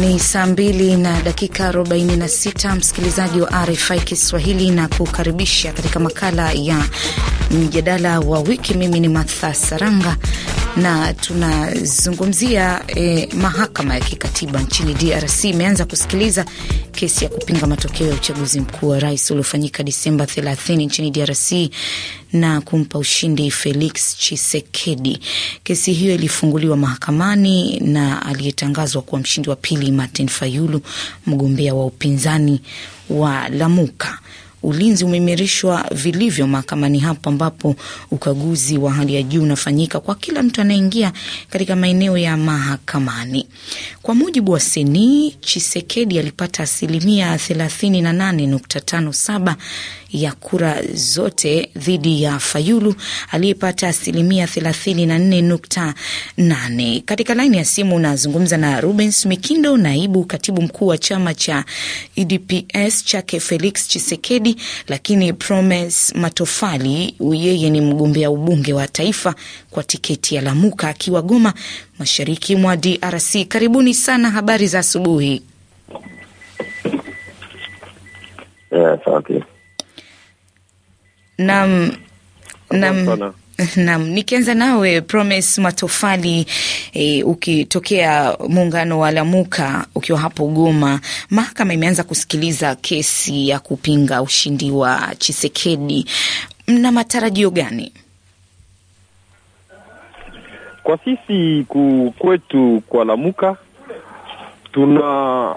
Ni saa mbili na dakika 46, msikilizaji wa RFI Kiswahili, na kukaribisha katika makala ya mjadala wa wiki. Mimi ni Martha Saranga na tunazungumzia eh, mahakama ya kikatiba nchini DRC imeanza kusikiliza kesi ya kupinga matokeo ya uchaguzi mkuu wa rais uliofanyika Disemba 30 nchini DRC na kumpa ushindi Felix Chisekedi. Kesi hiyo ilifunguliwa mahakamani na aliyetangazwa kuwa mshindi wa pili Martin Fayulu, mgombea wa upinzani wa Lamuka. Ulinzi umeimarishwa vilivyo mahakamani hapo, ambapo ukaguzi wa hali ya juu unafanyika kwa kila mtu anayeingia katika maeneo ya mahakamani. Kwa mujibu wa Seni, Chisekedi alipata asilimia 38.57 ya kura zote dhidi ya Fayulu aliyepata asilimia 34.8. Katika laini ya simu unazungumza na Rubens Mikindo, naibu katibu mkuu wa chama cha UDPS chake Felix Chisekedi, lakini Promes Matofali yeye ni mgombea ubunge wa taifa kwa tiketi ya Lamuka akiwa Goma, mashariki mwa DRC. Karibuni sana, habari za asubuhi. Naam, Yeah, Nam, nikianza nawe Promise Matofali e, ukitokea muungano wa Lamuka ukiwa hapo Goma, mahakama imeanza kusikiliza kesi ya kupinga ushindi wa Chisekedi. Mna matarajio gani? Kwa sisi kwetu kwa Lamuka tuna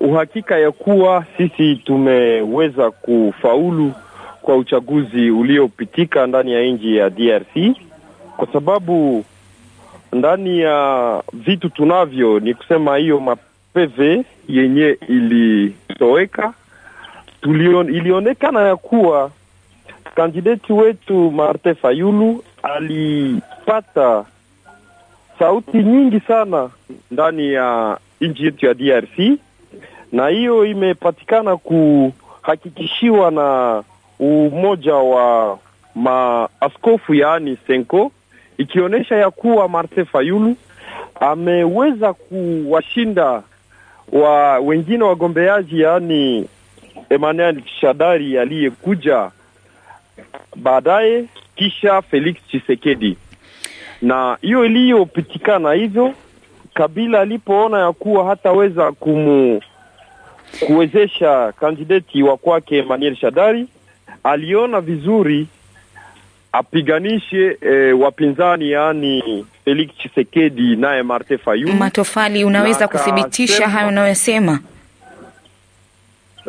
uhakika ya kuwa sisi tumeweza kufaulu kwa uchaguzi uliopitika ndani ya nchi ya DRC, kwa sababu ndani ya vitu tunavyo ni kusema hiyo mapeve yenye ilitoweka, tulion, ilionekana ya kuwa kandideti wetu Martin Fayulu alipata sauti nyingi sana ndani ya nchi yetu ya DRC, na hiyo imepatikana kuhakikishiwa na umoja wa maaskofu yaani Senko, ikionyesha ya kuwa Martin Fayulu ameweza kuwashinda wa wengine wagombeaji yaani Emmanuel Shadari aliyekuja baadaye, kisha Felix Chisekedi. Na hiyo iliyopitikana hivyo, Kabila alipoona ya kuwa hataweza kumu kuwezesha kandidati wa kwake Emmanuel Shadari aliona vizuri apiganishe e, wapinzani yaani Felix Chisekedi naye Martin Fayulu. Matofali, unaweza kuthibitisha hayo unayosema?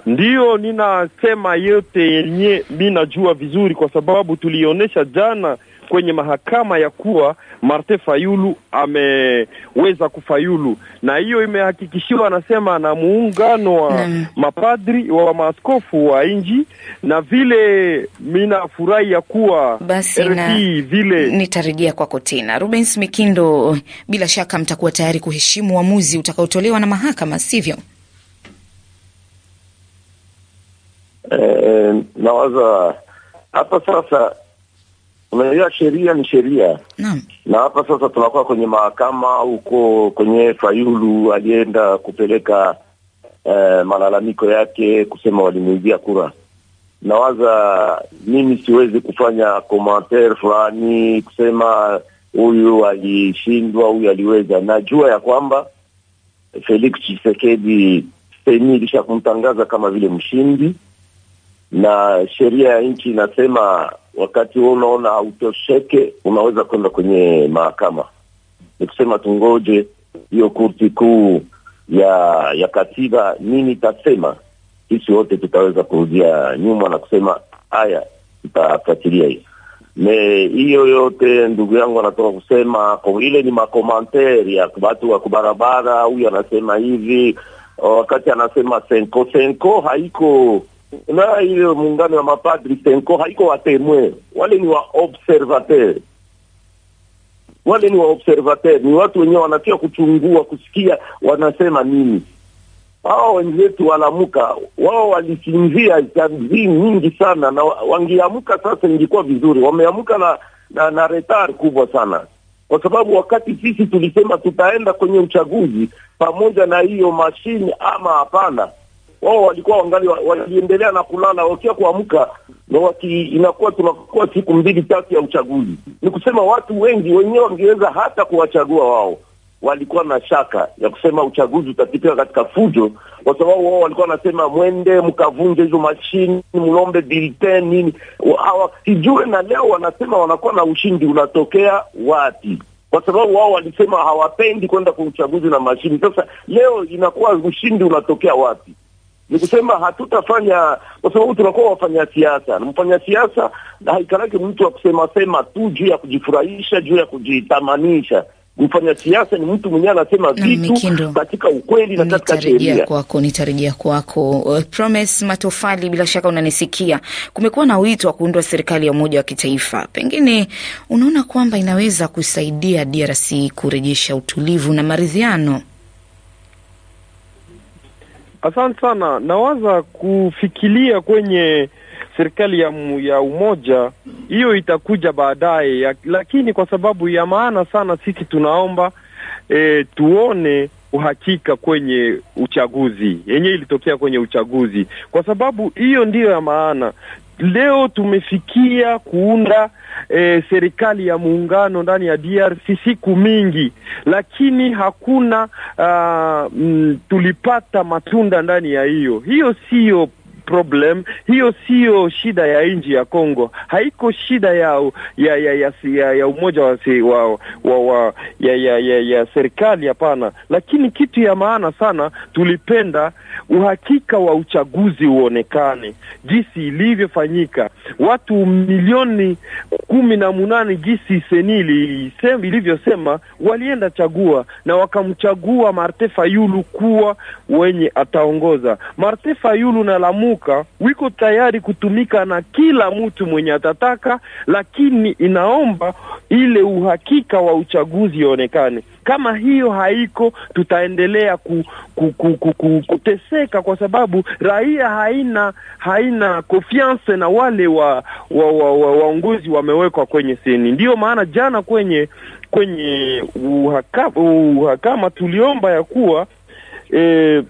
Ndiyo, ninasema yote yenye mi najua vizuri, kwa sababu tulionyesha jana kwenye mahakama ya kuwa Martin Fayulu ameweza kufayulu, na hiyo imehakikishiwa anasema na muungano wa Naam. mapadri wa maaskofu wa nchi, na vile mina furahi ya kuwa Basi na vile nitarejea kwako tena. Rubens Mikindo, bila shaka mtakuwa tayari kuheshimu uamuzi utakaotolewa na mahakama, sivyo? Eh, nawaza hapa sasa, unajua sheria ni sheria, Naam. na hapa sasa tunakuwa kwenye mahakama huko kwenye Fayulu alienda kupeleka eh, malalamiko yake kusema walimuibia kura. Nawaza mimi siwezi kufanya commentaire fulani kusema huyu alishindwa, huyu aliweza. Najua ya kwamba Felix Tshisekedi seni ilisha kumtangaza kama vile mshindi na sheria ya nchi inasema wakati huo unaona hautosheke unaweza kwenda kwenye mahakama. Ni kusema tungoje hiyo kurti kuu ya ya katiba nini itasema, sisi wote tutaweza kurudia nyuma na kusema haya, tutafuatilia hiyo me hiyo yote. Ndugu yangu anatoka kusema kwa ile ni makomanteri ya watu wa kubarabara, huyu anasema hivi, wakati anasema senko senko haiko na ile muungano ya mapadri senko haiko watemwe, wale ni wa wale ni wa observateur, ni watu wenyewe wanatia kuchungua kusikia wanasema nini. Hao wenzetu walamuka, wao walisinzia jamii nyingi sana, na wangeamuka sasa ingekuwa vizuri. Wameamuka na, na na retar kubwa sana. Kwa sababu wakati sisi tulisema tutaenda kwenye uchaguzi pamoja na hiyo mashine ama hapana, wao walikuwa wangali waliendelea na kulala, wakia kuamka na waki, inakuwa tunakuwa siku mbili tatu ya uchaguzi. Ni kusema watu wengi wenyewe wangeweza hata kuwachagua wao walikuwa na shaka ya kusema uchaguzi utapitika katika fujo, kwa sababu wao walikuwa wanasema mwende mkavunje hizo mashini, mlombe bilten nini, hawasijue. Na leo wanasema wanakuwa na ushindi, unatokea wapi? Kwa sababu wao walisema hawapendi kwenda kwa uchaguzi na mashini. Sasa leo inakuwa ushindi unatokea wapi? Ni kusema hatutafanya, kwa sababu tunakuwa wafanya siasa, na mfanya siasa haikalaki mtu wa kusema sema tu juu ya kujifurahisha, juu ya kujitamanisha mfanya siasa ni mtu mwenyewe anasema vitu katika ukweli na katika sheria. Kwako nitarejea kwako. Uh, Promise Matofali, bila shaka unanisikia. Kumekuwa na wito wa kuundwa serikali ya umoja wa kitaifa, pengine unaona kwamba inaweza kusaidia DRC kurejesha utulivu na maridhiano? Asante sana. Nawaza kufikiria kwenye serikali ya, ya umoja hiyo itakuja baadaye, lakini kwa sababu ya maana sana sisi tunaomba e, tuone uhakika kwenye uchaguzi yenye ilitokea kwenye uchaguzi, kwa sababu hiyo ndiyo ya maana. Leo tumefikia kuunda e, serikali ya muungano ndani ya DRC siku mingi, lakini hakuna uh, m, tulipata matunda ndani ya hiyo. Hiyo siyo problem hiyo, siyo shida ya nchi ya Kongo, haiko shida ya ya ya ya, ya, ya umoja wa, wa, wa, wa ya, ya, ya, ya serikali hapana. Lakini kitu ya maana sana, tulipenda uhakika wa uchaguzi uonekane jinsi ilivyofanyika. Watu milioni kumi na munane jinsi seni ilivyosema, walienda chagua na wakamchagua Marte Fayulu kuwa wenye ataongoza. Marte Fayulu na Lamuka wiko tayari kutumika na kila mtu mwenye atataka, lakini inaomba ile uhakika wa uchaguzi ionekane. Kama hiyo haiko, tutaendelea ku, ku, ku, ku, ku, kuteseka kwa sababu raia haina haina confiance na wale wa waongozi wa, wa, wamewekwa kwenye seni. Ndiyo maana jana kwenye kwenye uhakama, uhakama tuliomba ya kuwa e,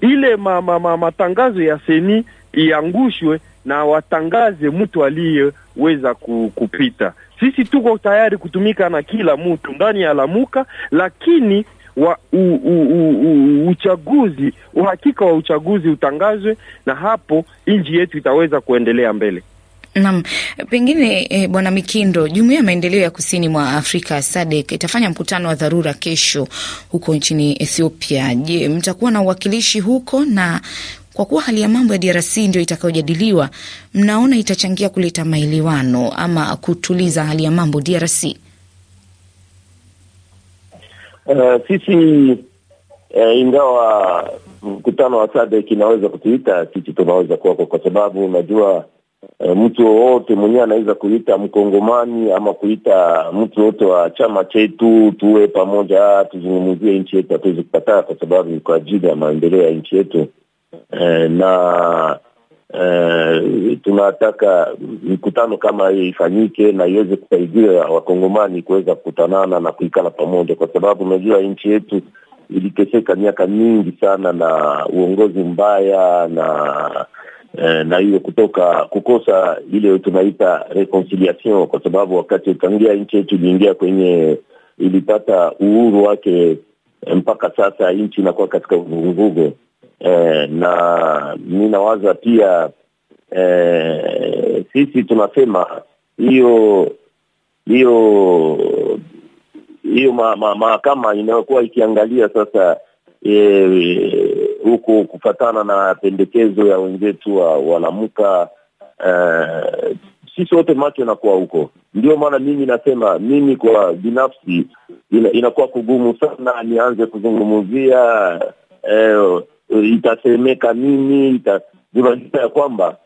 ile ma, ma, ma, matangazo ya seni iangushwe na watangaze mtu aliyeweza kupita. Sisi tuko tayari kutumika na kila mtu ndani ya Lamuka, lakini wa, u, u, u, u, uchaguzi uhakika wa uchaguzi utangazwe, na hapo nchi yetu itaweza kuendelea mbele. Naam, pengine e, Bwana Mikindo, Jumuiya ya Maendeleo ya Kusini mwa Afrika SADC itafanya mkutano wa dharura kesho huko nchini Ethiopia. Je, mtakuwa na uwakilishi huko? Na kwa kuwa hali ya mambo ya DRC ndio itakayojadiliwa, mnaona itachangia kuleta maelewano ama kutuliza hali ya mambo DRC? Uh, sisi uh, ingawa mkutano wa SADC inaweza kutuita, sisi tunaweza kuwako kwa sababu unajua E, mtu wowote mwenyewe anaweza kuita mkongomani ama kuita mtu wote wa chama chetu tuwe pamoja, tuzungumzie nchi yetu, hatuwezi kukataa kwa sababu ni kwa ajili ya maendeleo ya nchi yetu. E, na Uh, tunataka mikutano kama hiyo ifanyike na iweze kusaidia wakongomani kuweza kukutanana na kuikala pamoja, kwa sababu unajua nchi yetu iliteseka miaka mingi sana na uongozi mbaya na na hiyo kutoka kukosa ile tunaita reconciliation, kwa sababu wakati tangia nchi yetu iliingia kwenye ilipata uhuru wake mpaka sasa nchi inakuwa katika uvuguvugu e, na mi nawaza pia e, sisi tunasema hiyo hiyo hiyo mahakama ma, inayokuwa ikiangalia sasa huku kufatana na pendekezo ya wenzetu wa walamuka uh, sisi wote macho inakuwa huko. Ndio maana mimi nasema mimi kwa binafsi ina, inakuwa kugumu sana nianze kuzungumzia eh, itasemeka nini ita, unajua ya kwamba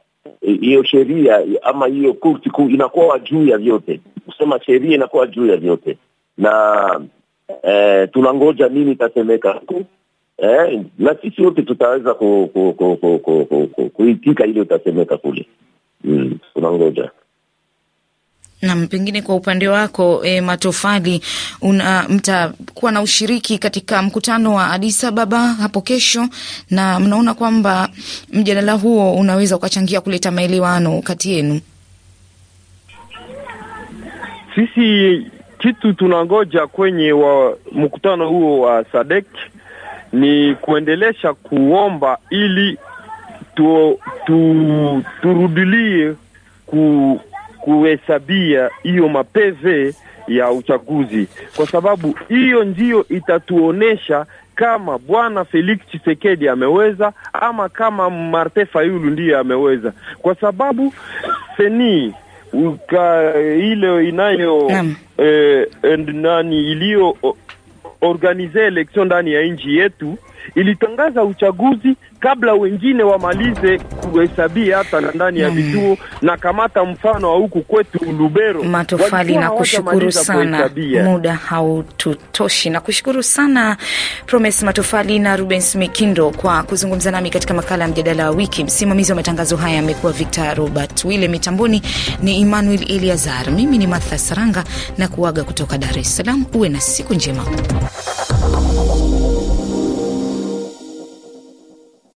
hiyo eh, sheria ama hiyo kurti kuu inakuwa juu ya vyote, kusema sheria inakuwa juu ya vyote. Na eh, tunangoja nini itasemeka huku eh, na sisi wote tutaweza ku, ku, ku, ku, ku, ku, ku, kuitika ile utasemeka kule. Mm, tunangoja Nam, pengine kwa upande wako e, Matofali, una mtakuwa na ushiriki katika mkutano wa Addis Ababa hapo kesho, na mnaona kwamba mjadala huo unaweza ukachangia kuleta maelewano kati yenu? Sisi kitu tunangoja kwenye wa mkutano huo wa SADC ni kuendelesha kuomba ili tu, tu, turudilie ku, kuhesabia hiyo mapeve ya uchaguzi, kwa sababu hiyo ndiyo itatuonesha kama bwana Felix Tshisekedi ameweza ama kama Martin Fayulu ndiye ameweza, kwa sababu seni uka ile inayo eh, nani iliyo organize election ndani ya nchi yetu ilitangaza uchaguzi kabla wengine wamalize kuhesabia hata ndani ya vituo mm. na kamata mfano wa huku kwetu Lubero. Matofali, nakushukuru sana, muda haututoshi. Na kushukuru sana Promise Matofali na Rubens Mikindo kwa kuzungumza nami katika makala ya mjadala wa wiki. Msimamizi wa matangazo haya amekuwa Victor Robert Wile, mitamboni ni Emmanuel Eliazar, mimi ni Martha Saranga na kuaga kutoka Dar es Salaam. Uwe na siku njema.